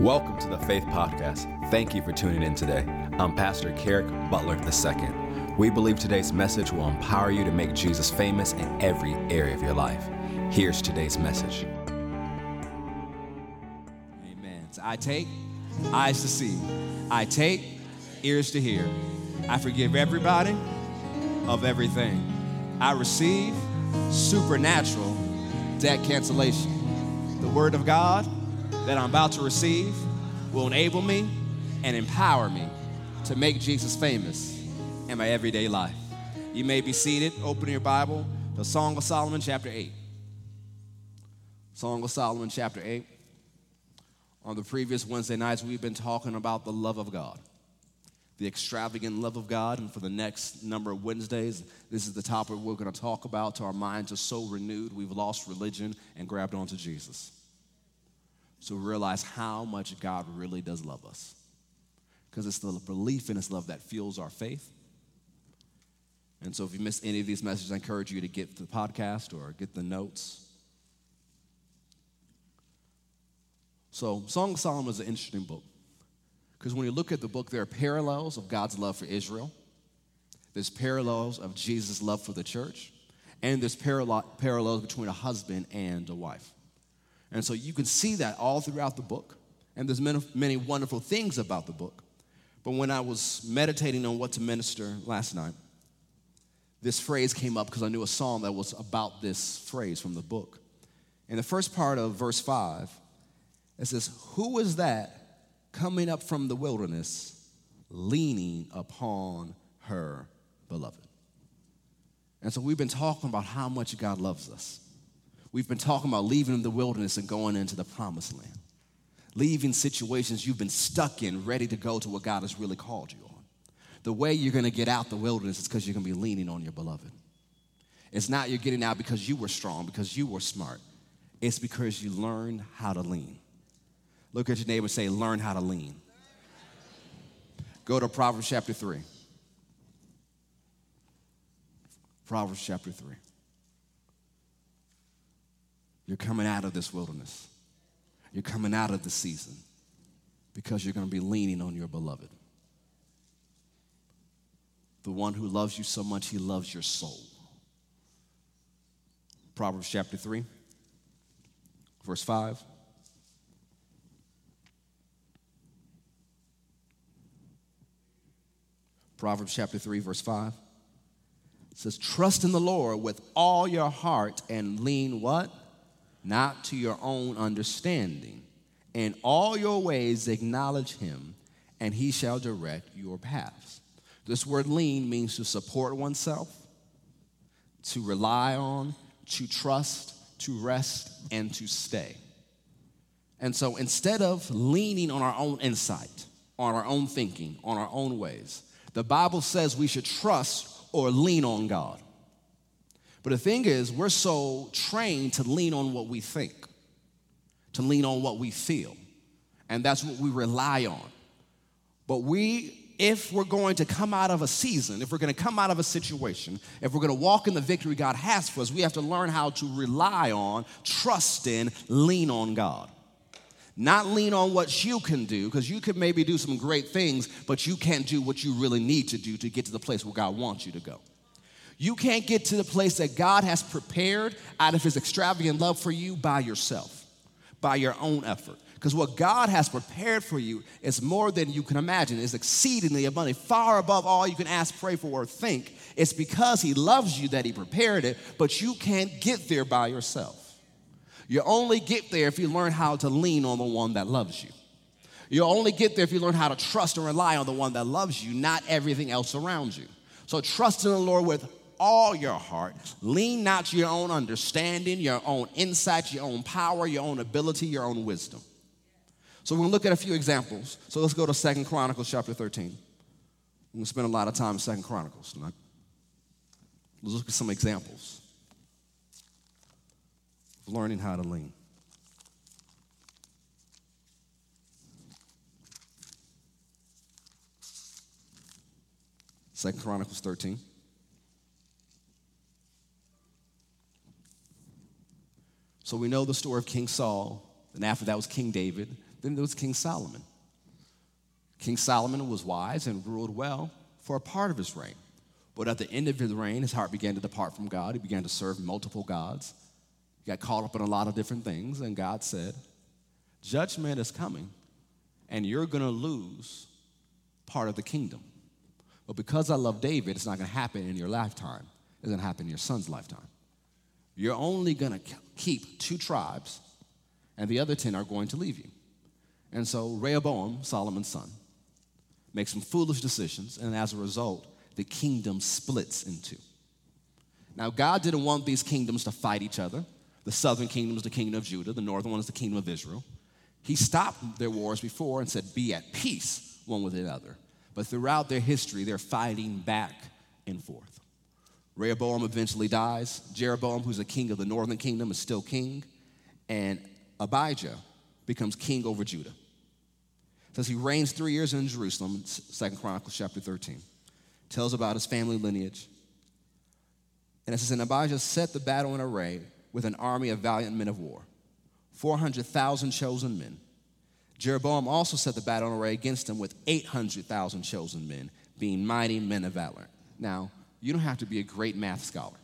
Welcome to the Faith Podcast. Thank you for tuning in today. I'm Pastor Kerrick Butler II. We believe today's message will empower you to make Jesus famous in every area of your life. Here's today's message. Amen. So I take eyes to see, I take ears to hear. I forgive everybody of everything. I receive supernatural debt cancellation. The Word of God that I'm about to receive will enable me and empower me to make Jesus famous in my everyday life. You may be seated, open your Bible, the Song of Solomon, chapter 8. Song of Solomon, chapter 8. On the previous Wednesday nights, we've been talking about the love of God, the extravagant love of God. And for the next number of Wednesdays, this is the topic we're going to talk about. Our minds are so renewed, we've lost religion and grabbed onto Jesus. We realize how much God really does love us. Because it's the belief in His love that fuels our faith. And so if you missed any of these messages, I encourage you to get the podcast or get the notes. So, Song of Solomon is an interesting book. Because when you look at the book, there are parallels of God's love for Israel, there's parallels of Jesus' love for the church, and there's parallels between a husband and a wife. And so you can see that all throughout the book. And there's many, many wonderful things about the book. But when I was meditating on what to minister last night, this phrase came up because I knew a psalm that was about this phrase from the book. In the first part of verse 5, it says, Who is that coming up from the wilderness, leaning upon her beloved? And so we've been talking about how much God loves us. We've been talking about leaving the wilderness and going into the promised land, leaving situations you've been stuck in, ready to go to what God has really called you on. The way you're going to get out the wilderness is because you're going to be leaning on your beloved. It's not you're getting out because you were strong, because you were smart. It's because you learned how to lean. Look at your neighbor and say, Learn how to lean. Go to Proverbs chapter 3. Proverbs chapter 3. You're coming out of this wilderness. You're coming out of the season because you're going to be leaning on your beloved. The one who loves you so much, he loves your soul. Proverbs chapter 3, verse 5. Proverbs chapter 3, verse 5 says, Trust in the Lord with all your heart and lean what? Not to your own understanding. In all your ways acknowledge him, and he shall direct your paths. This word lean means to support oneself, to rely on, to trust, to rest, and to stay. And so instead of leaning on our own insight, on our own thinking, on our own ways, the Bible says we should trust or lean on God. But the thing is, we're so trained to lean on what we think, to lean on what we feel. And that's what we rely on. But we, if we're going to come out of a season, if we're going to come out of a situation, if we're going to walk in the victory God has for us, we have to learn how to rely on, trust in, lean on God. Not lean on what you can do, because you could maybe do some great things, but you can't do what you really need to do to get to the place where God wants you to go. You can't get to the place that God has prepared out of his extravagant love for you by yourself, by your own effort. Because what God has prepared for you is more than you can imagine, is exceedingly abundant, far above all you can ask, pray for, or think. It's because He loves you that He prepared it, but you can't get there by yourself. You only get there if you learn how to lean on the one that loves you. You only get there if you learn how to trust and rely on the one that loves you, not everything else around you. So trust in the Lord with all your heart. Lean not to your own understanding, your own insight, your own power, your own ability, your own wisdom. So we're gonna look at a few examples. So let's go to Second Chronicles chapter 13. We're gonna spend a lot of time in Second Chronicles tonight. Let's look at some examples of learning how to lean. Second Chronicles 13. So we know the story of King Saul, and after that was King David. Then there was King Solomon. King Solomon was wise and ruled well for a part of his reign. But at the end of his reign, his heart began to depart from God. He began to serve multiple gods. He got caught up in a lot of different things, and God said, Judgment is coming, and you're going to lose part of the kingdom. But because I love David, it's not going to happen in your lifetime. It's going to happen in your son's lifetime. You're only going to keep two tribes, and the other 10 are going to leave you. And so Rehoboam, Solomon's son, makes some foolish decisions, and as a result, the kingdom splits in two. Now, God didn't want these kingdoms to fight each other. The southern kingdom is the kingdom of Judah, the northern one is the kingdom of Israel. He stopped their wars before and said, Be at peace one with another. But throughout their history, they're fighting back and forth. Rehoboam eventually dies. Jeroboam, who's a king of the northern kingdom, is still king. And Abijah becomes king over Judah. It says he reigns three years in Jerusalem, Second Chronicles chapter 13. Tells about his family lineage. And it says, And Abijah set the battle in array with an army of valiant men of war, 400,000 chosen men. Jeroboam also set the battle in array against him with 800,000 chosen men, being mighty men of valor. Now, you don't have to be a great math scholar.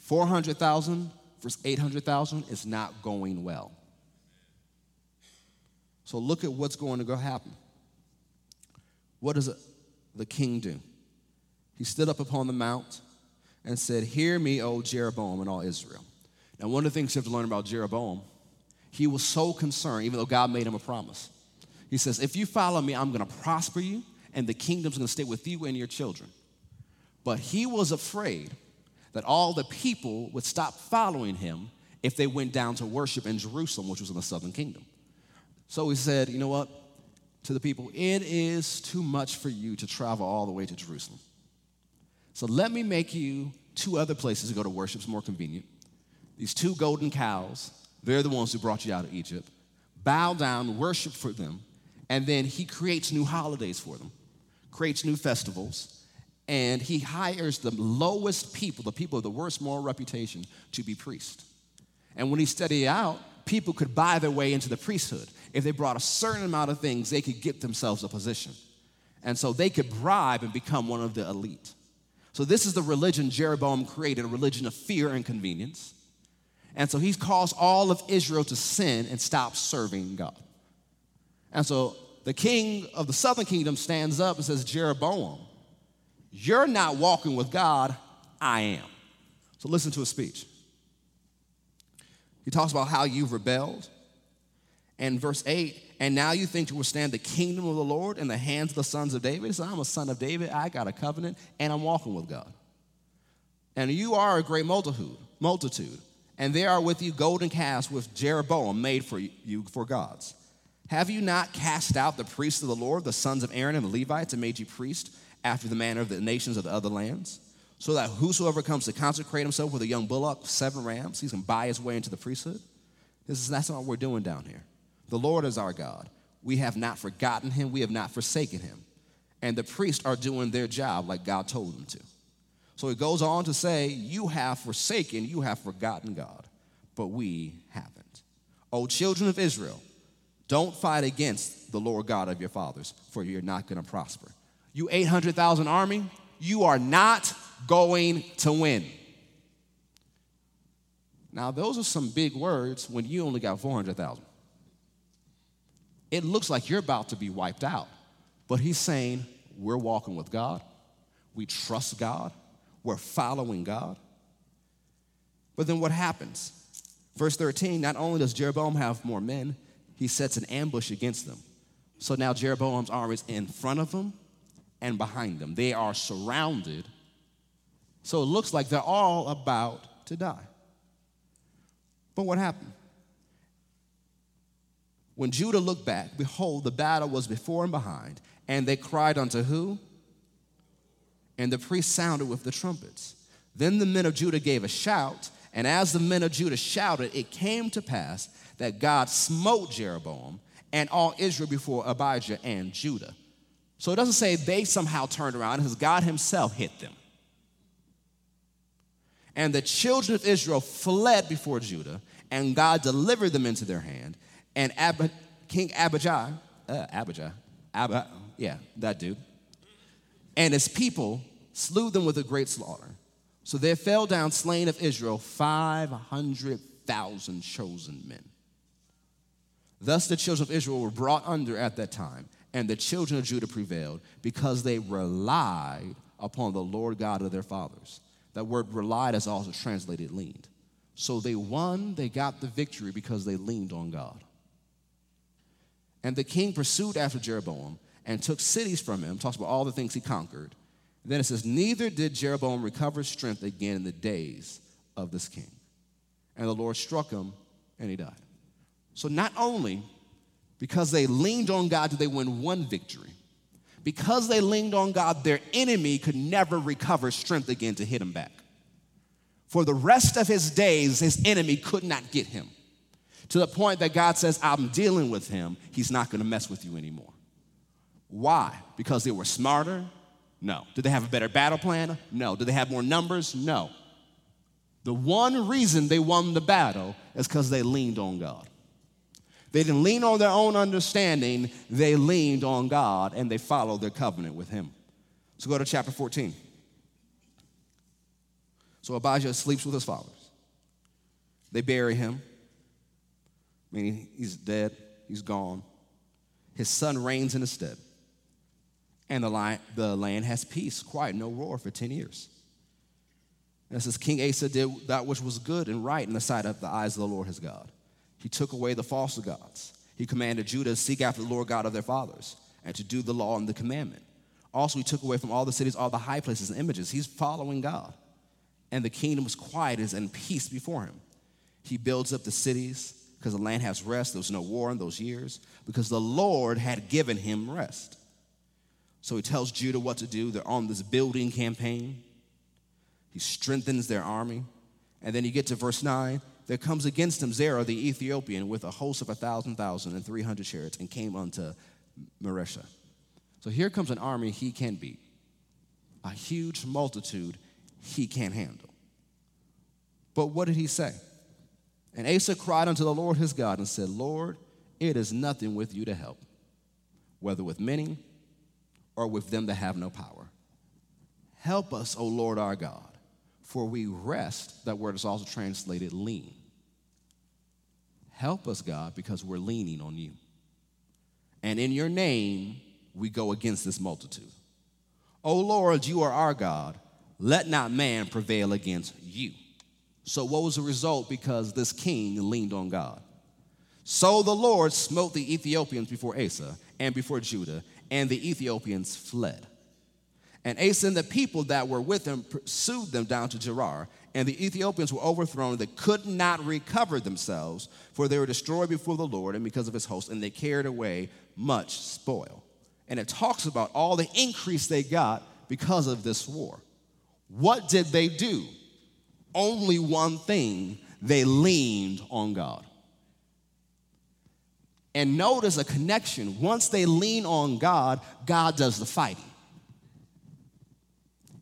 400,000 versus 800,000 is not going well. So look at what's going to go happen. What does the king do? He stood up upon the mount and said, Hear me, O Jeroboam and all Israel. Now, one of the things you have to learn about Jeroboam, he was so concerned, even though God made him a promise. He says, If you follow me, I'm going to prosper you, and the kingdom's going to stay with you and your children. But he was afraid that all the people would stop following him if they went down to worship in Jerusalem, which was in the southern kingdom. So he said, You know what? To the people, it is too much for you to travel all the way to Jerusalem. So let me make you two other places to go to worship, it's more convenient. These two golden cows, they're the ones who brought you out of Egypt. Bow down, worship for them, and then he creates new holidays for them, creates new festivals, and he hires the lowest people, the people of the worst moral reputation, to be priests. And when he studied out, people could buy their way into the priesthood. If they brought a certain amount of things, they could get themselves a position. And so they could bribe and become one of the elite. So, this is the religion Jeroboam created a religion of fear and convenience. And so, he's caused all of Israel to sin and stop serving God. And so, the king of the southern kingdom stands up and says, Jeroboam, you're not walking with God, I am. So, listen to his speech. He talks about how you've rebelled. And verse 8, and now you think to withstand the kingdom of the Lord in the hands of the sons of David? Said, I'm a son of David, I got a covenant, and I'm walking with God. And you are a great multitude, multitude, and there are with you golden calves with Jeroboam made for you for gods. Have you not cast out the priests of the Lord, the sons of Aaron and the Levites, and made you priests after the manner of the nations of the other lands? So that whosoever comes to consecrate himself with a young bullock, seven rams, he's gonna buy his way into the priesthood. This is, that's not what we're doing down here. The Lord is our God. We have not forgotten him, we have not forsaken him. And the priests are doing their job like God told them to. So it goes on to say, You have forsaken, you have forgotten God, but we haven't. O children of Israel, don't fight against the Lord God of your fathers, for you're not going to prosper. You 800,000 army, you are not going to win. Now, those are some big words when you only got 400,000 it looks like you're about to be wiped out. But he's saying, we're walking with God, we trust God, we're following God. But then what happens? Verse 13 not only does Jeroboam have more men, he sets an ambush against them. So now Jeroboam's army is in front of them and behind them. They are surrounded. So it looks like they're all about to die. But what happened? When Judah looked back, behold, the battle was before and behind, and they cried unto who? And the priest sounded with the trumpets. Then the men of Judah gave a shout, and as the men of Judah shouted, it came to pass that God smote Jeroboam and all Israel before Abijah and Judah. So it doesn't say they somehow turned around, says God Himself hit them. And the children of Israel fled before Judah, and God delivered them into their hand And Ab- King Abijah, uh, Abijah, Ab- yeah, that dude, and his people slew them with a great slaughter. So there fell down slain of Israel 500,000 chosen men. Thus the children of Israel were brought under at that time, and the children of Judah prevailed because they relied upon the Lord God of their fathers. That word relied is also translated leaned. So they won, they got the victory because they leaned on God. And the king pursued after Jeroboam and took cities from him, talks about all the things he conquered. Then it says, Neither did Jeroboam recover strength again in the days of this king. And the Lord struck him and he died. So not only because they leaned on God did they win one victory, because they leaned on God, their enemy could never recover strength again to hit him back. For the rest of his days, his enemy could not get him. To the point that God says, I'm dealing with him. He's not going to mess with you anymore. Why? Because they were smarter? No. Did they have a better battle plan? No. Did they have more numbers? No. The one reason they won the battle is because they leaned on God. They didn't lean on their own understanding, they leaned on God and they followed their covenant with Him. So go to chapter 14. So Abijah sleeps with his fathers. They bury him, meaning he's dead, he's gone. His son reigns in his stead. And the, line, the land has peace, quiet, no roar for 10 years. And it says, King Asa did that which was good and right in the sight of the eyes of the Lord his God. He took away the false gods. He commanded Judah to seek after the Lord God of their fathers and to do the law and the commandment. Also, he took away from all the cities all the high places and images. He's following God. And the kingdom was quiet and peace before him. He builds up the cities because the land has rest. There was no war in those years because the Lord had given him rest. So he tells Judah what to do. They're on this building campaign. He strengthens their army. And then you get to verse 9. There comes against him Zerah the Ethiopian with a host of a thousand thousand and three hundred chariots and came unto Mareshah. So here comes an army he can't beat, a huge multitude he can't handle. But what did he say? And Asa cried unto the Lord his God and said, Lord, it is nothing with you to help, whether with many or with them that have no power. Help us, O Lord our God, for we rest. That word is also translated lean. Help us, God, because we're leaning on you. And in your name, we go against this multitude. O Lord, you are our God. Let not man prevail against you. So, what was the result? Because this king leaned on God. So the Lord smote the Ethiopians before Asa and before Judah, and the Ethiopians fled. And Asa and the people that were with him pursued them down to Gerar, and the Ethiopians were overthrown. They could not recover themselves, for they were destroyed before the Lord and because of his host, and they carried away much spoil. And it talks about all the increase they got because of this war. What did they do? Only one thing they leaned on God. And notice a connection. Once they lean on God, God does the fighting.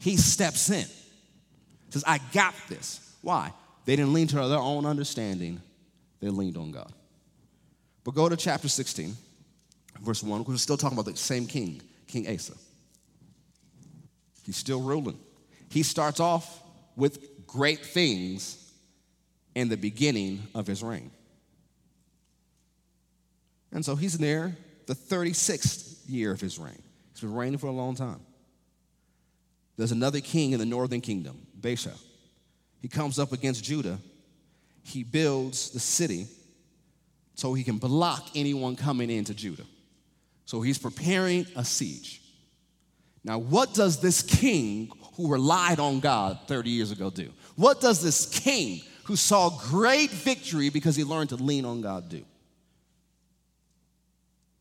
He steps in. Says, I got this. Why? They didn't lean to their own understanding, they leaned on God. But go to chapter 16, verse 1. We're still talking about the same king, King Asa. He's still ruling. He starts off with great things in the beginning of his reign. And so he's near the 36th year of his reign. He's been reigning for a long time. There's another king in the northern kingdom, Baasha. He comes up against Judah. He builds the city so he can block anyone coming into Judah. So he's preparing a siege. Now, what does this king who relied on God 30 years ago do? What does this king who saw great victory because he learned to lean on God do?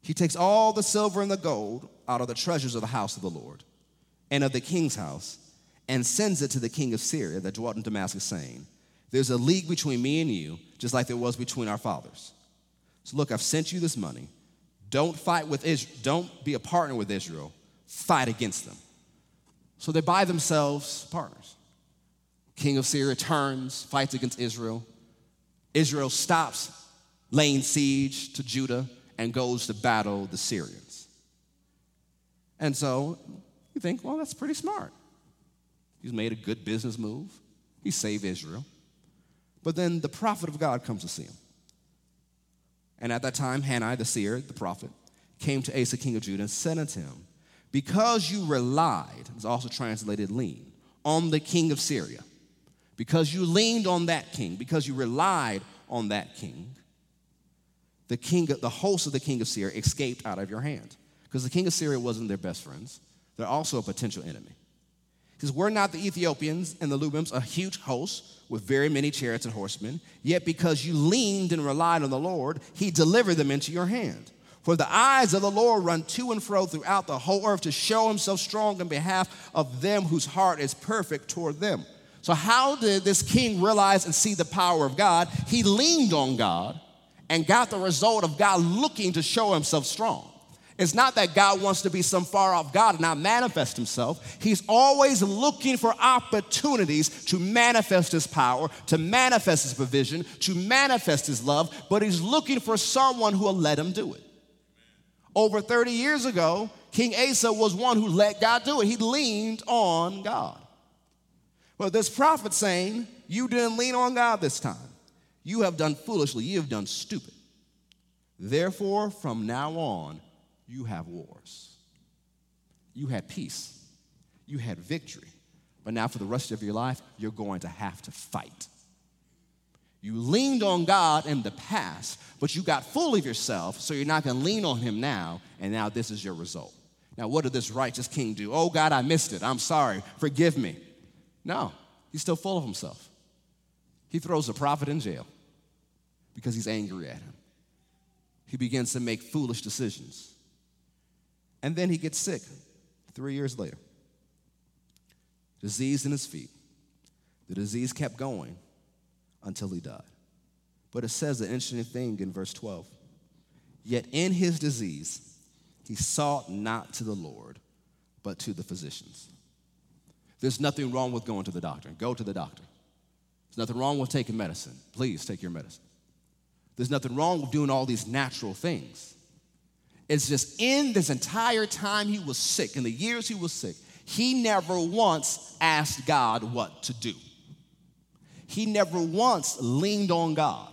He takes all the silver and the gold out of the treasures of the house of the Lord and of the king's house and sends it to the king of Syria that dwelt in Damascus, saying, There's a league between me and you, just like there was between our fathers. So look, I've sent you this money. Don't fight with Israel, don't be a partner with Israel, fight against them. So they buy themselves partners. King of Syria turns, fights against Israel. Israel stops laying siege to Judah and goes to battle the Syrians. And so you think, well, that's pretty smart. He's made a good business move, he saved Israel. But then the prophet of God comes to see him. And at that time, Hanani, the seer, the prophet, came to Asa, king of Judah, and said unto him, Because you relied, it's also translated lean, on the king of Syria, because you leaned on that king, because you relied on that king, the king, the host of the king of Syria escaped out of your hand. Because the king of Syria wasn't their best friends. They're also a potential enemy. Because We're not the Ethiopians and the Lubims, a huge host with very many chariots and horsemen. Yet because you leaned and relied on the Lord, he delivered them into your hand. For the eyes of the Lord run to and fro throughout the whole earth to show himself strong in behalf of them whose heart is perfect toward them. So, how did this king realize and see the power of God? He leaned on God and got the result of God looking to show himself strong. It's not that God wants to be some far off God and not manifest himself. He's always looking for opportunities to manifest his power, to manifest his provision, to manifest his love, but he's looking for someone who will let him do it. Over 30 years ago, King Asa was one who let God do it. He leaned on God. But this prophet saying, You didn't lean on God this time. You have done foolishly, you have done stupid. Therefore, from now on, you have wars. You had peace, you had victory. But now, for the rest of your life, you're going to have to fight. You leaned on God in the past, but you got full of yourself, so you're not going to lean on Him now, and now this is your result. Now, what did this righteous king do? Oh, God, I missed it. I'm sorry. Forgive me. No, he's still full of himself. He throws the prophet in jail because he's angry at him. He begins to make foolish decisions. And then he gets sick three years later. Disease in his feet. The disease kept going until he died. But it says an interesting thing in verse 12. Yet in his disease, he sought not to the Lord, but to the physicians. There's nothing wrong with going to the doctor. Go to the doctor. There's nothing wrong with taking medicine. Please take your medicine. There's nothing wrong with doing all these natural things. It's just in this entire time he was sick, in the years he was sick, he never once asked God what to do. He never once leaned on God.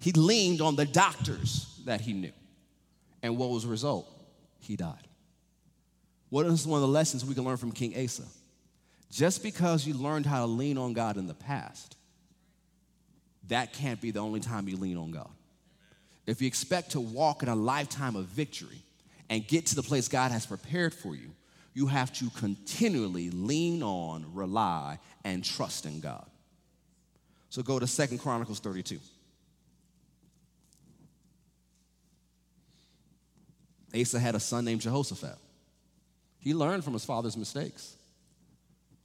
He leaned on the doctors that he knew. And what was the result? He died. What is one of the lessons we can learn from King Asa? Just because you learned how to lean on God in the past, that can't be the only time you lean on God. If you expect to walk in a lifetime of victory and get to the place God has prepared for you, you have to continually lean on, rely, and trust in God. So go to Second Chronicles 32. Asa had a son named Jehoshaphat. He learned from his father's mistakes.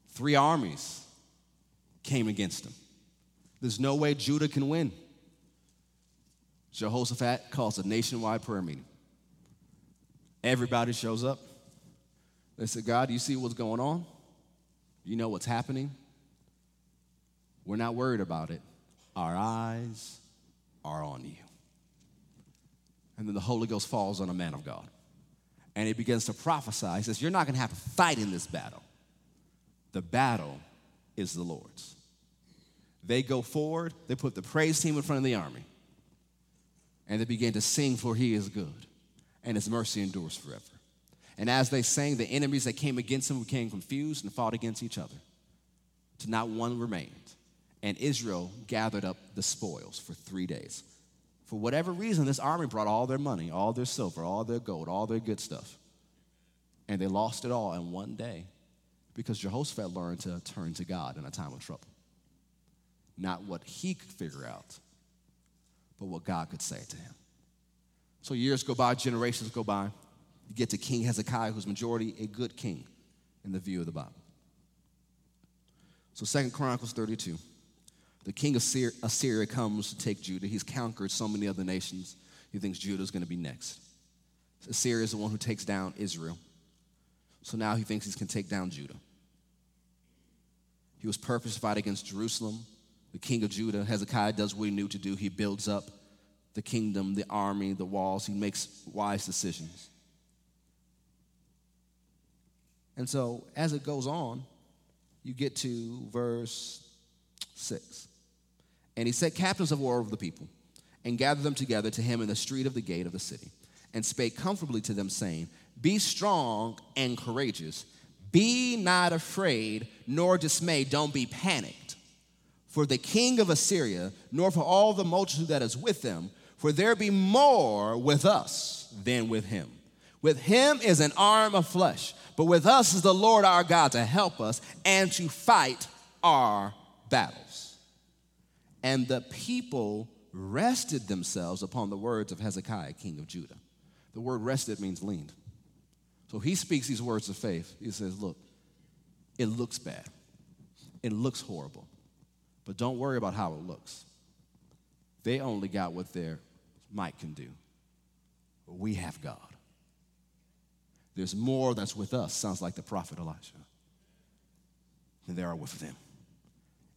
Three armies came against him. There's no way Judah can win. Jehoshaphat calls a nationwide prayer meeting. Everybody shows up. They said, God, you see what's going on? You know what's happening? We're not worried about it. Our eyes are on you. And then the Holy Ghost falls on a man of God. And he begins to prophesy. He says, You're not going to have to fight in this battle. The battle is the Lord's. They go forward, they put the praise team in front of the army, and they began to sing, For he is good, and his mercy endures forever. And as they sang, the enemies that came against them became confused and fought against each other, to not one remained. And Israel gathered up the spoils for three days. For whatever reason, this army brought all their money, all their silver, all their gold, all their good stuff. And they lost it all in one day because Jehoshaphat learned to turn to God in a time of trouble. Not what he could figure out, but what God could say to him. So years go by, generations go by. You get to King Hezekiah, who's majority a good king in the view of the Bible. So Second Chronicles 32. The king of Assyria comes to take Judah. He's conquered so many other nations. He thinks Judah is going to be next. Assyria is the one who takes down Israel. So now he thinks he can take down Judah. He was purpose to fight against Jerusalem. The king of Judah, Hezekiah, does what he knew to do. He builds up the kingdom, the army, the walls. He makes wise decisions. And so, as it goes on, you get to verse 6. And he set captains of war over the people and gathered them together to him in the street of the gate of the city and spake comfortably to them, saying, Be strong and courageous. Be not afraid nor dismayed. Don't be panicked. For the king of Assyria, nor for all the multitude that is with them, for there be more with us than with him. With him is an arm of flesh, but with us is the Lord our God to help us and to fight our battles. And the people rested themselves upon the words of Hezekiah, king of Judah. The word rested means leaned. So he speaks these words of faith. He says, Look, it looks bad, it looks horrible, but don't worry about how it looks. They only got what their might can do. We have God. There's more that's with us, sounds like the prophet Elijah, than there are with them.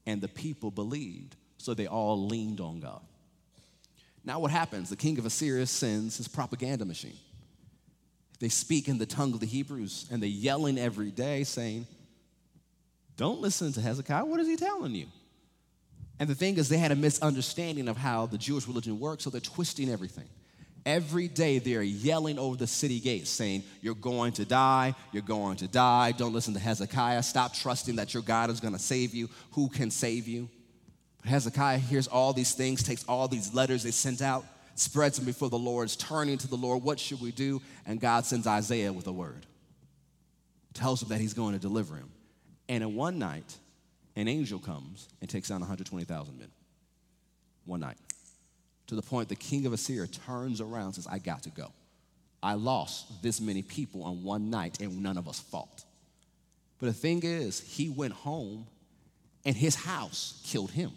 And the people believed, so they all leaned on God. Now, what happens? The king of Assyria sends his propaganda machine. They speak in the tongue of the Hebrews and they're yelling every day saying, Don't listen to Hezekiah. What is he telling you? And the thing is, they had a misunderstanding of how the Jewish religion works, so they're twisting everything. Every day they're yelling over the city gates saying, You're going to die, you're going to die. Don't listen to Hezekiah. Stop trusting that your God is going to save you. Who can save you? But Hezekiah hears all these things, takes all these letters they sent out, spreads them before the Lord, is turning to the Lord. What should we do? And God sends Isaiah with a word, tells him that he's going to deliver him. And in one night, an angel comes and takes down 120,000 men. One night. To the point the king of Assyria turns around and says, I got to go. I lost this many people on one night and none of us fought. But the thing is, he went home and his house killed him.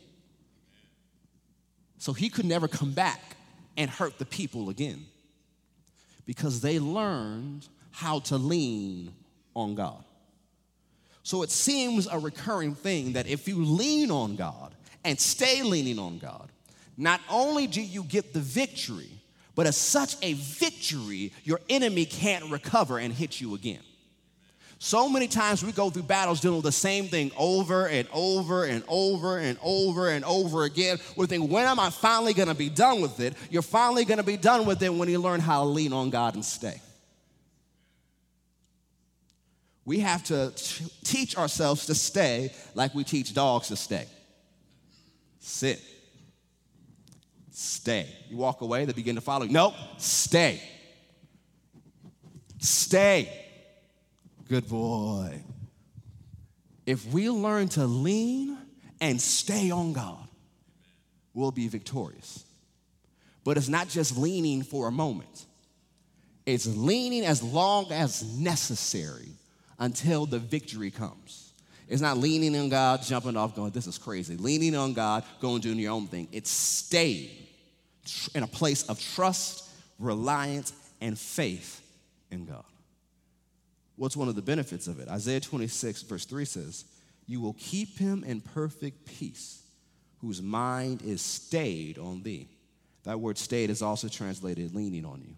So he could never come back and hurt the people again because they learned how to lean on God. So it seems a recurring thing that if you lean on God and stay leaning on God, not only do you get the victory, but as such a victory, your enemy can't recover and hit you again. So many times we go through battles dealing with the same thing over and over and over and over and over again. We think, when am I finally gonna be done with it? You're finally gonna be done with it when you learn how to lean on God and stay we have to teach ourselves to stay like we teach dogs to stay. Sit. Stay. You walk away, they begin to follow you. Nope, stay. Stay. Good boy. If we learn to lean and stay on God, we'll be victorious. But it's not just leaning for a moment, it's leaning as long as necessary until the victory comes. It's not leaning on God, jumping off, going, this is crazy. Leaning on God, going doing your own thing. It's staying in a place of trust, reliance, and faith in God. What's one of the benefits of it? Isaiah 26, verse 3 says, You will keep him in perfect peace, whose mind is stayed on thee. That word stayed is also translated leaning on you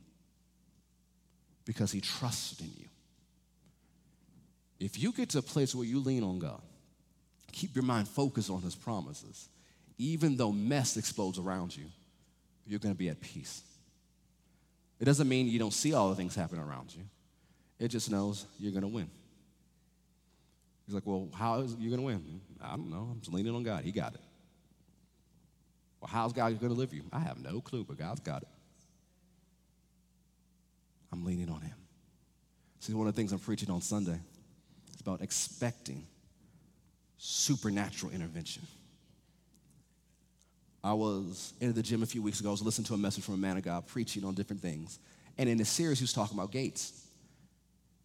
because he trusts in you. If you get to a place where you lean on God, keep your mind focused on His promises, even though mess explodes around you, you're going to be at peace. It doesn't mean you don't see all the things happening around you. It just knows you're going to win. He's like, well, how is you going to win? I don't know. I'm just leaning on God. He got it. Well, how's God going to deliver you? I have no clue, but God's got it. I'm leaning on Him. See, one of the things I'm preaching on Sunday it's about expecting supernatural intervention. I was in the gym a few weeks ago. I was listening to a message from a man of God preaching on different things. And in the series, he was talking about gates.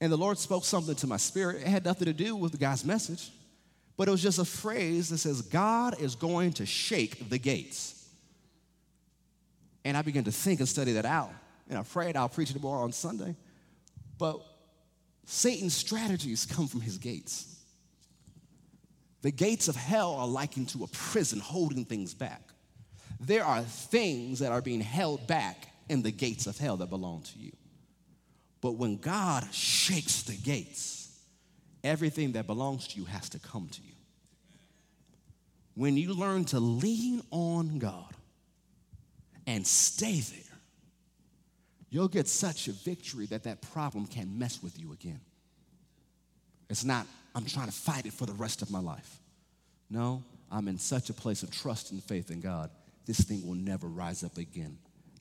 And the Lord spoke something to my spirit. It had nothing to do with the guy's message, but it was just a phrase that says, God is going to shake the gates. And I began to think and study that out. And I prayed I'll preach it more on Sunday. But Satan's strategies come from his gates. The gates of hell are likened to a prison holding things back. There are things that are being held back in the gates of hell that belong to you. But when God shakes the gates, everything that belongs to you has to come to you. When you learn to lean on God and stay there, you'll get such a victory that that problem can't mess with you again. It's not, I'm trying to fight it for the rest of my life. No, I'm in such a place of trust and faith in God, this thing will never rise up again.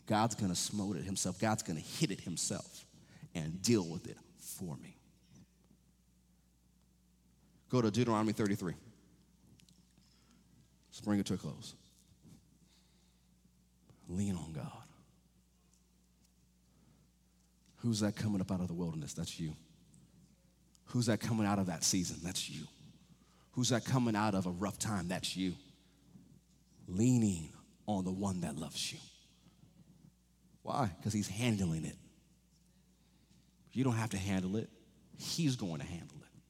God's gonna smote it himself, God's gonna hit it himself and deal with it for me. Go to Deuteronomy 33. Let's bring it to a close. Lean on God. Who's that coming up out of the wilderness? That's you. Who's that coming out of that season? That's you. Who's that coming out of a rough time? That's you. Leaning on the one that loves you. Why? Because he's handling it. You don't have to handle it, he's going to handle it.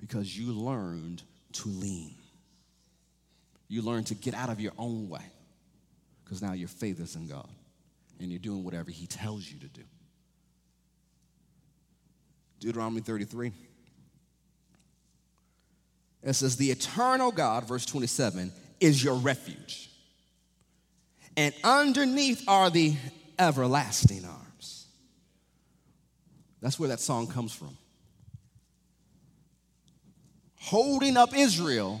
Because you learned to lean. You learned to get out of your own way. Because now your faith is in God and you're doing whatever he tells you to do. Deuteronomy 33. It says, The eternal God, verse 27, is your refuge. And underneath are the everlasting arms. That's where that song comes from. Holding up Israel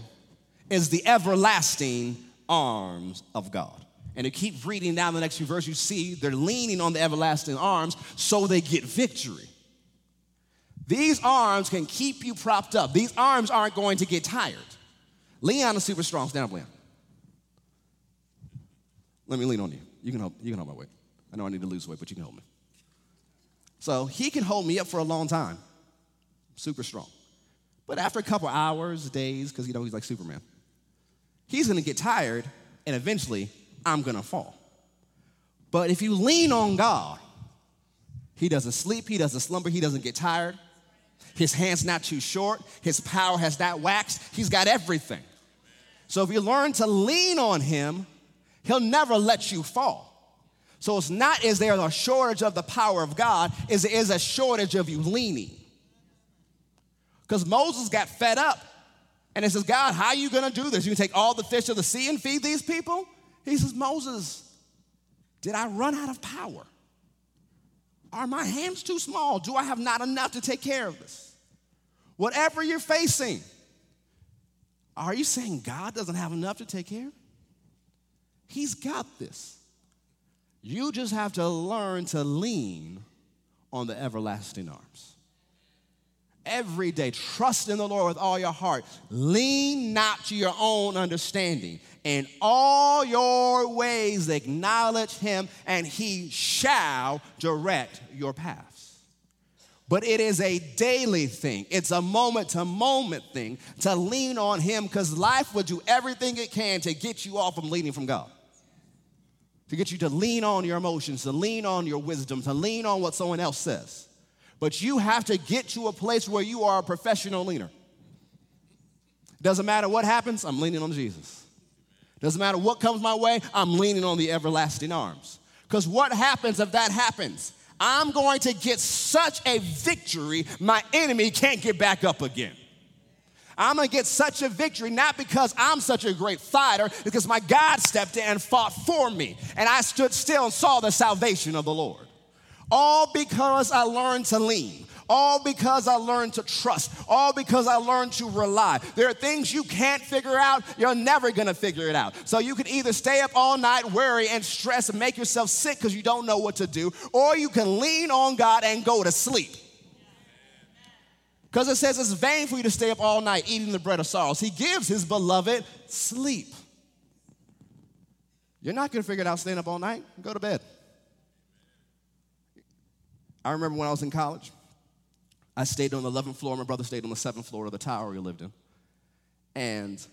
is the everlasting arms of God. And you keep reading down the next few verses, you see they're leaning on the everlasting arms so they get victory. These arms can keep you propped up. These arms aren't going to get tired. Leon is super strong. Stand up, Leon. Let me lean on you. You can hold, you can hold my weight. I know I need to lose weight, but you can hold me. So he can hold me up for a long time. Super strong. But after a couple hours, days, because you know he's like Superman, he's gonna get tired and eventually I'm gonna fall. But if you lean on God, he doesn't sleep, he doesn't slumber, he doesn't get tired. His hand's not too short. His power has not waxed. He's got everything. So if you learn to lean on him, he'll never let you fall. So it's not is there a shortage of the power of God, is there is a shortage of you leaning. Because Moses got fed up and he says, God, how are you gonna do this? You take all the fish of the sea and feed these people? He says, Moses, did I run out of power? Are my hands too small? Do I have not enough to take care of this? Whatever you're facing, are you saying God doesn't have enough to take care? He's got this. You just have to learn to lean on the everlasting arms. Every day, trust in the Lord with all your heart. Lean not to your own understanding. In all your ways, acknowledge him, and he shall direct your paths. But it is a daily thing, it's a moment to moment thing to lean on him because life will do everything it can to get you off from leaning from God. To get you to lean on your emotions, to lean on your wisdom, to lean on what someone else says. But you have to get to a place where you are a professional leaner. Doesn't matter what happens, I'm leaning on Jesus. Doesn't matter what comes my way, I'm leaning on the everlasting arms. Because what happens if that happens? I'm going to get such a victory, my enemy can't get back up again. I'm gonna get such a victory, not because I'm such a great fighter, because my God stepped in and fought for me. And I stood still and saw the salvation of the Lord. All because I learned to lean. All because I learned to trust. All because I learned to rely. There are things you can't figure out, you're never gonna figure it out. So you can either stay up all night, worry and stress and make yourself sick because you don't know what to do, or you can lean on God and go to sleep. Because it says it's vain for you to stay up all night eating the bread of sorrows. He gives his beloved sleep. You're not gonna figure it out staying up all night. Go to bed. I remember when I was in college, I stayed on the 11th floor. My brother stayed on the 7th floor of the tower we lived in. And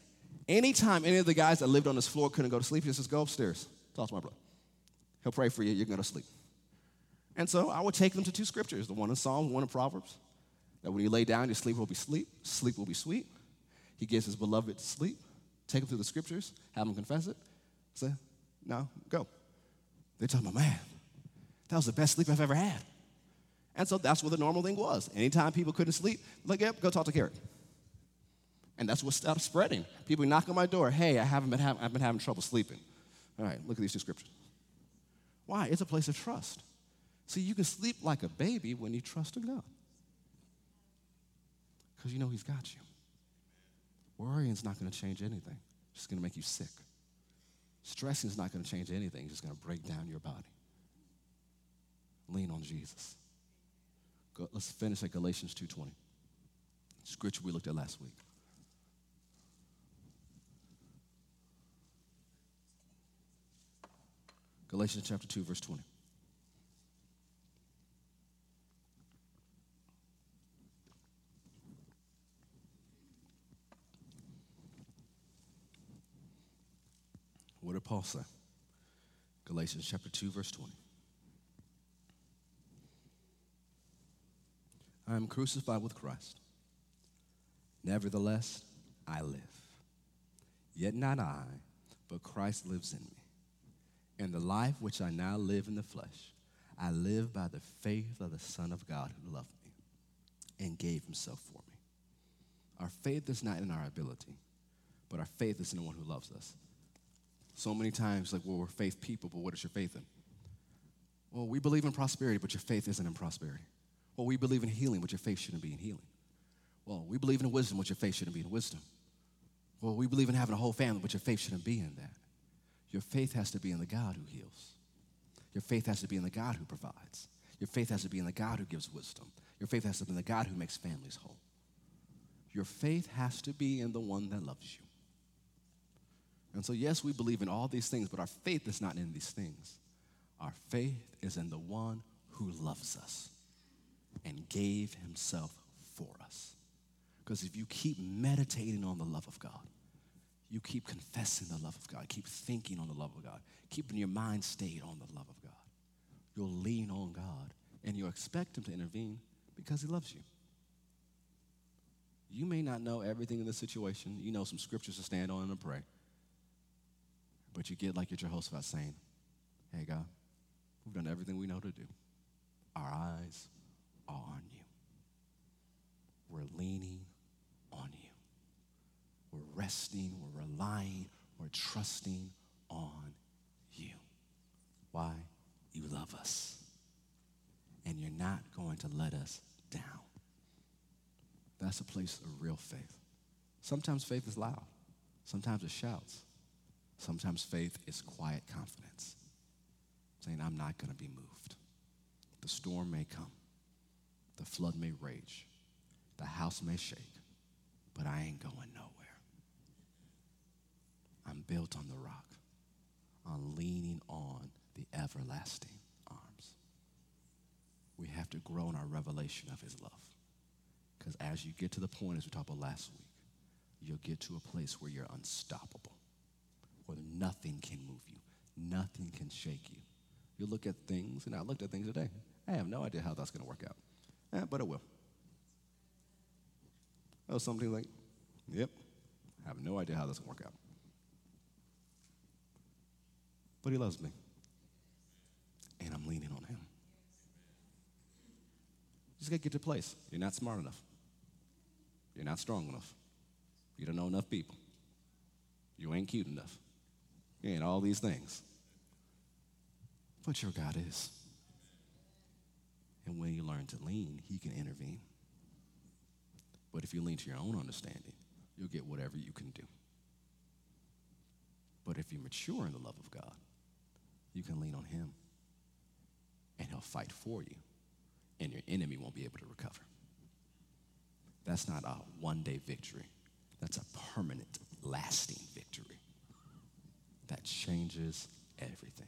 anytime any of the guys that lived on this floor couldn't go to sleep, he just go upstairs. Talk to my brother. He'll pray for you, you're going to sleep. And so I would take them to two scriptures the one in Psalms, one in Proverbs. That when you lay down, your sleep will be sleep, sleep will be sweet. He gives his beloved sleep. Take them through the scriptures, have them confess it. Say, No, go. They're talking about, man, that was the best sleep I've ever had. And so that's what the normal thing was. Anytime people couldn't sleep, like, yep, go talk to Kerrick. And that's what started spreading. People knock on my door, hey, I haven't been, I've been having trouble sleeping. All right, look at these two scriptures. Why? It's a place of trust. See, you can sleep like a baby when you trust in God. Because you know He's got you. Worrying is not going to change anything, it's just going to make you sick. Stressing is not going to change anything, it's just going to break down your body. Lean on Jesus. Let's finish at Galatians 2.20. Scripture we looked at last week. Galatians chapter 2, verse 20. What did Paul say? Galatians chapter 2, verse 20. I am crucified with Christ. Nevertheless, I live. Yet not I, but Christ lives in me. And the life which I now live in the flesh, I live by the faith of the Son of God who loved me and gave himself for me. Our faith is not in our ability, but our faith is in the one who loves us. So many times, like, well, we're faith people, but what is your faith in? Well, we believe in prosperity, but your faith isn't in prosperity. Well, we believe in healing, but your faith shouldn't be in healing. Well, we believe in wisdom, but your faith shouldn't be in wisdom. Well, we believe in having a whole family, but your faith shouldn't be in that. Your faith has to be in the God who heals. Your faith has to be in the God who provides. Your faith has to be in the God who gives wisdom. Your faith has to be in the God who makes families whole. Your faith has to be in the one that loves you. And so, yes, we believe in all these things, but our faith is not in these things. Our faith is in the one who loves us and gave himself for us. Because if you keep meditating on the love of God, you keep confessing the love of God, keep thinking on the love of God, keeping your mind stayed on the love of God, you'll lean on God and you'll expect Him to intervene because He loves you. You may not know everything in the situation. You know some scriptures to stand on and to pray. But you get like your Jehoshaphat saying, Hey, God, we've done everything we know to do. Our eyes on you. We're leaning on you. We're resting, we're relying, we're trusting on you. Why? You love us. And you're not going to let us down. That's a place of real faith. Sometimes faith is loud, sometimes it shouts, sometimes faith is quiet confidence, saying, I'm not going to be moved. The storm may come, the flood may rage, the house may shake, but I ain't going nowhere. I'm built on the rock, on leaning on the everlasting arms. We have to grow in our revelation of his love. Because as you get to the point, as we talked about last week, you'll get to a place where you're unstoppable, where nothing can move you, nothing can shake you. You look at things, and I looked at things today. I have no idea how that's going to work out, eh, but it will. Oh, something like, yep, I have no idea how this will work out. But he loves me, and I'm leaning on him. Just gotta get to a place. You're not smart enough. You're not strong enough. You don't know enough people. You ain't cute enough. You ain't all these things. But your God is. And when you learn to lean, He can intervene. But if you lean to your own understanding, you'll get whatever you can do. But if you mature in the love of God, you can lean on Him and He'll fight for you, and your enemy won't be able to recover. That's not a one day victory, that's a permanent, lasting victory that changes everything.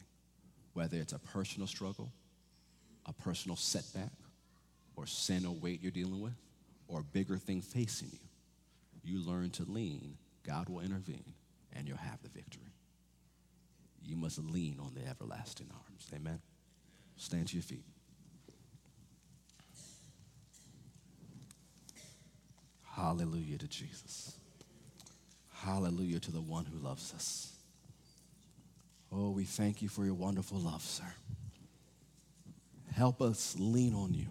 Whether it's a personal struggle, a personal setback, or sin or weight you're dealing with, or a bigger thing facing you, you learn to lean, God will intervene, and you'll have the victory. You must lean on the everlasting arms. Amen. Stand to your feet. Hallelujah to Jesus. Hallelujah to the one who loves us. Oh, we thank you for your wonderful love, sir. Help us lean on you.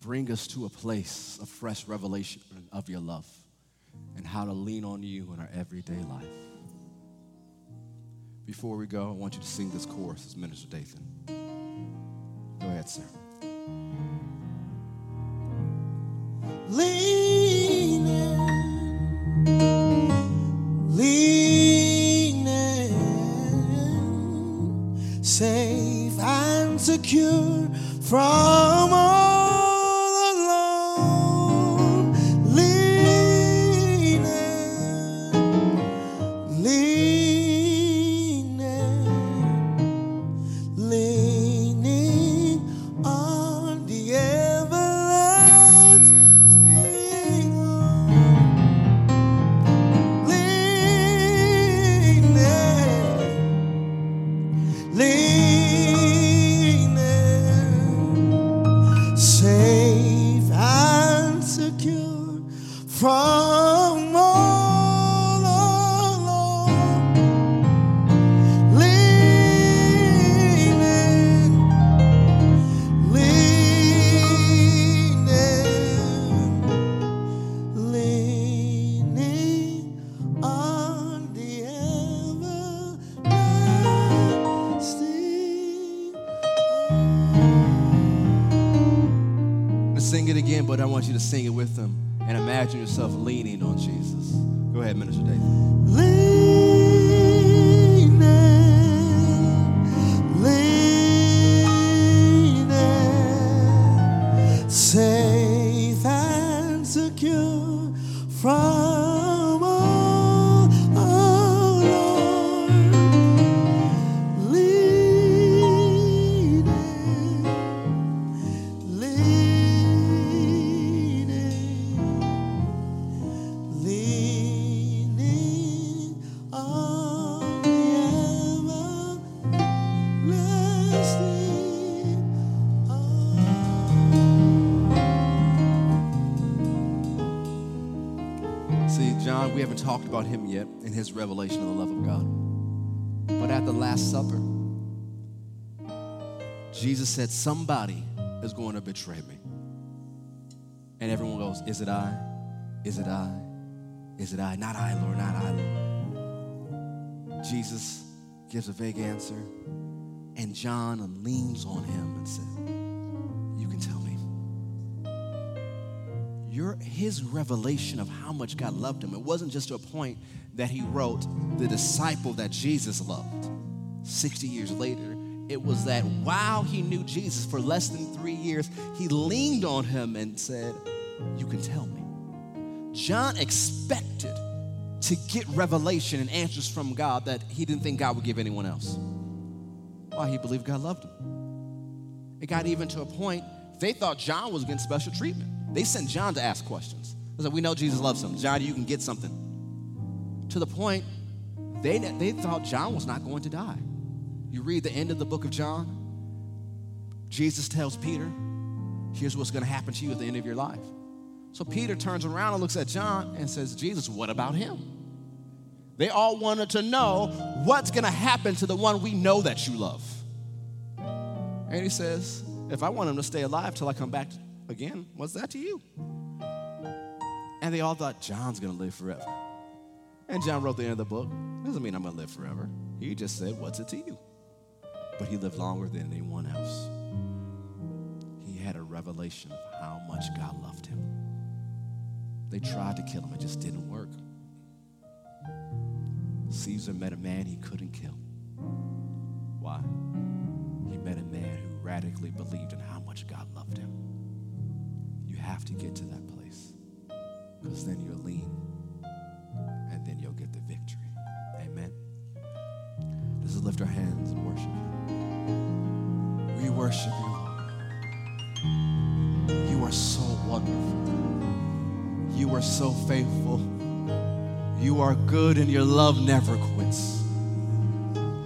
Bring us to a place of fresh revelation of your love and how to lean on you in our everyday life. Before we go, I want you to sing this chorus as Minister Dathan. Go ahead, sir. Leaning, secure from all want you to sing it with them and imagine yourself leaning on Jesus. Go ahead, Minister Dathan. Yet in his revelation of the love of God. But at the Last Supper, Jesus said, Somebody is going to betray me. And everyone goes, Is it I? Is it I? Is it I? Not I, Lord, not I, Lord. Jesus gives a vague answer, and John leans on him and says, your his revelation of how much God loved him. It wasn't just to a point that he wrote the disciple that Jesus loved. 60 years later, it was that while he knew Jesus for less than three years, he leaned on him and said, You can tell me. John expected to get revelation and answers from God that he didn't think God would give anyone else. Why? He believed God loved him. It got even to a point they thought John was getting special treatment. They sent John to ask questions. They said, We know Jesus loves him. John, you can get something. To the point, they, they thought John was not going to die. You read the end of the book of John, Jesus tells Peter, Here's what's going to happen to you at the end of your life. So Peter turns around and looks at John and says, Jesus, what about him? They all wanted to know what's going to happen to the one we know that you love. And he says, If I want him to stay alive till I come back again, what's that to you? And they all thought, John's going to live forever. And John wrote the end of the book. Doesn't mean I'm going to live forever. He just said, What's it to you? But he lived longer than anyone else. He had a revelation of how much God loved him. They tried to kill him, it just didn't work. Caesar met a man he couldn't kill. Why? He met a man who radically believed in how much God loved him. Have to get to that place because then you'll lean and then you'll get the victory. Amen. Let's lift our hands and worship. We worship you, Lord. You are so wonderful. You are so faithful. You are good and your love never quits.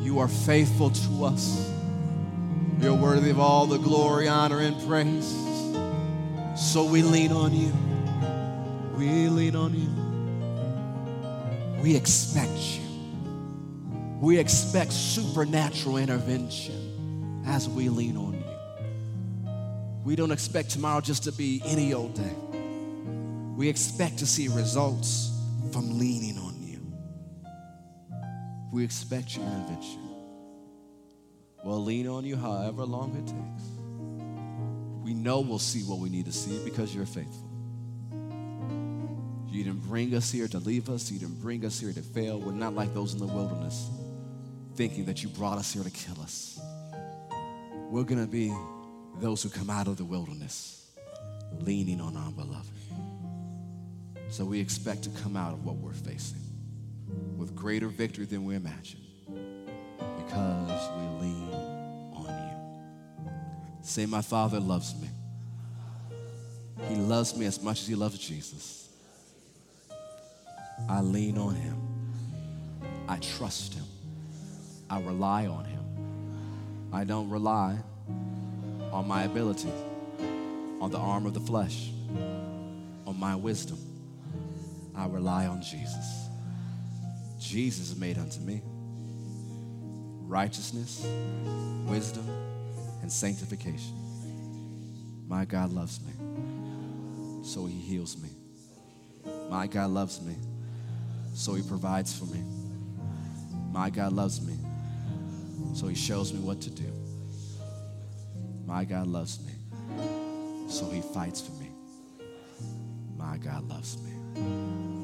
You are faithful to us. You're worthy of all the glory, honor, and praise. So we lean on you. We lean on you. We expect you. We expect supernatural intervention as we lean on you. We don't expect tomorrow just to be any old day. We expect to see results from leaning on you. We expect your intervention. We'll lean on you however long it takes. We know we'll see what we need to see because you're faithful. You didn't bring us here to leave us, you didn't bring us here to fail. We're not like those in the wilderness thinking that you brought us here to kill us. We're going to be those who come out of the wilderness leaning on our beloved. So we expect to come out of what we're facing with greater victory than we imagine because we lean. Say, My Father loves me. He loves me as much as He loves Jesus. I lean on Him. I trust Him. I rely on Him. I don't rely on my ability, on the arm of the flesh, on my wisdom. I rely on Jesus. Jesus made unto me righteousness, wisdom, and sanctification. My God loves me, so he heals me. My God loves me, so he provides for me. My God loves me, so he shows me what to do. My God loves me, so he fights for me. My God loves me.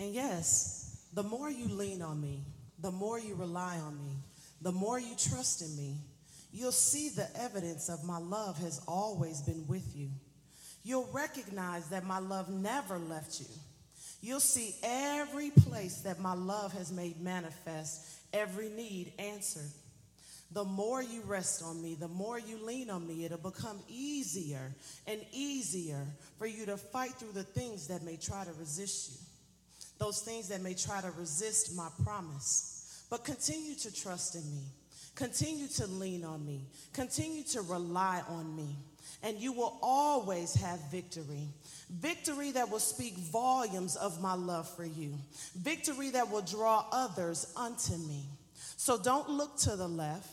And yes, the more you lean on me, the more you rely on me, the more you trust in me, you'll see the evidence of my love has always been with you. You'll recognize that my love never left you. You'll see every place that my love has made manifest, every need answered. The more you rest on me, the more you lean on me, it'll become easier and easier for you to fight through the things that may try to resist you those things that may try to resist my promise. But continue to trust in me. Continue to lean on me. Continue to rely on me. And you will always have victory. Victory that will speak volumes of my love for you. Victory that will draw others unto me. So don't look to the left.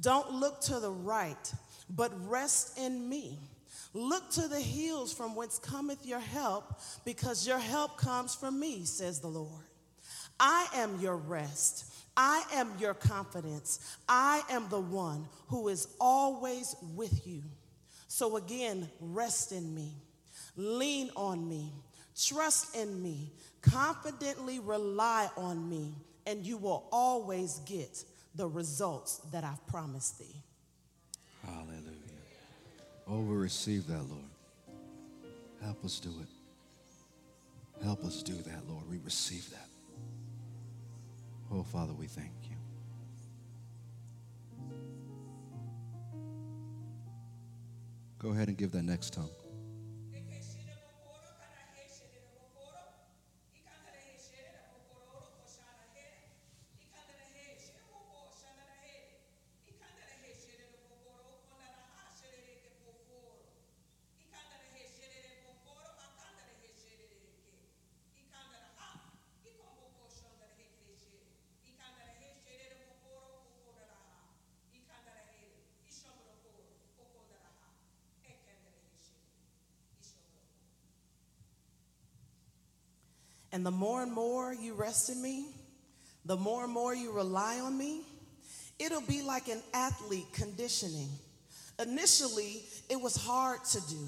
Don't look to the right, but rest in me. Look to the hills from whence cometh your help, because your help comes from me, says the Lord. I am your rest. I am your confidence. I am the one who is always with you. So again, rest in me, lean on me, trust in me, confidently rely on me, and you will always get the results that I've promised thee. Hallelujah. Oh, we receive that, Lord. Help us do it. Help us do that, Lord. We receive that. Oh, Father, we thank you. Go ahead and give that next tongue. And the more and more you rest in me, the more and more you rely on me, it'll be like an athlete conditioning. Initially, it was hard to do.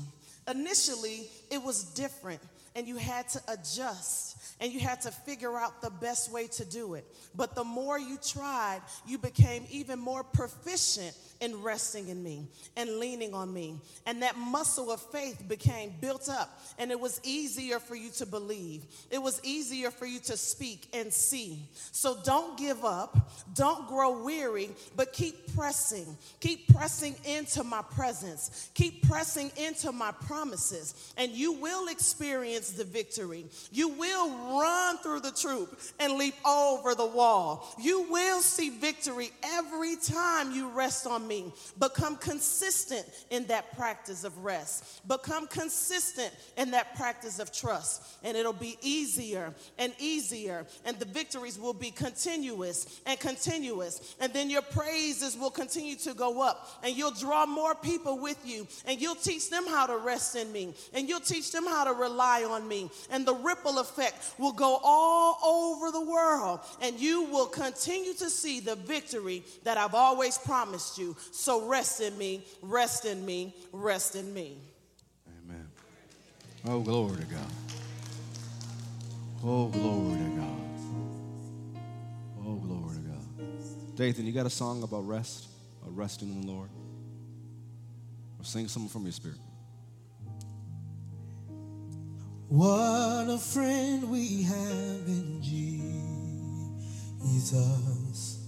Initially, it was different, and you had to adjust and you had to figure out the best way to do it. But the more you tried, you became even more proficient in resting in me and leaning on me. And that muscle of faith became built up, and it was easier for you to believe. It was easier for you to speak and see. So don't give up, don't grow weary, but keep pressing. Keep pressing into my presence, keep pressing into my promises, and you will experience the victory. You will run through the troop and leap over the wall. You will see victory every time you rest on me. Become consistent in that practice of rest. Become consistent in that practice of trust. And it'll be easier and easier. And the victories will be continuous and continuous. And then your praises will continue to go up. And you'll draw more people with you. And you'll teach them how to rest in me. And you'll teach them how to rely on me. And the ripple effect will go all over the world. And you will continue to see the victory that I've always promised you. So rest in me, rest in me, rest in me. Amen. Oh, glory to God. Oh, glory to God. Oh, glory to God. Dathan, you got a song about rest, or resting in the Lord? Or sing something from your spirit. What a friend we have in Jesus.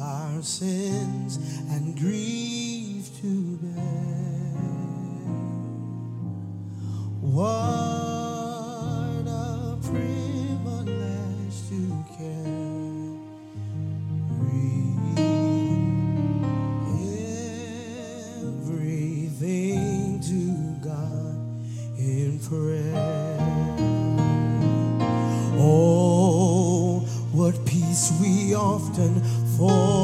Our sins and grief to bear. What a privilege to carry everything to God in prayer. Oh, what peace we often forfeit.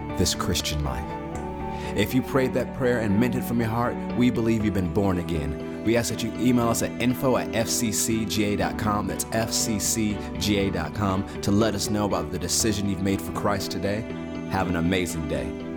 this Christian life. If you prayed that prayer and meant it from your heart, we believe you've been born again. We ask that you email us at info at fccga.com, that's fccga.com, to let us know about the decision you've made for Christ today. Have an amazing day.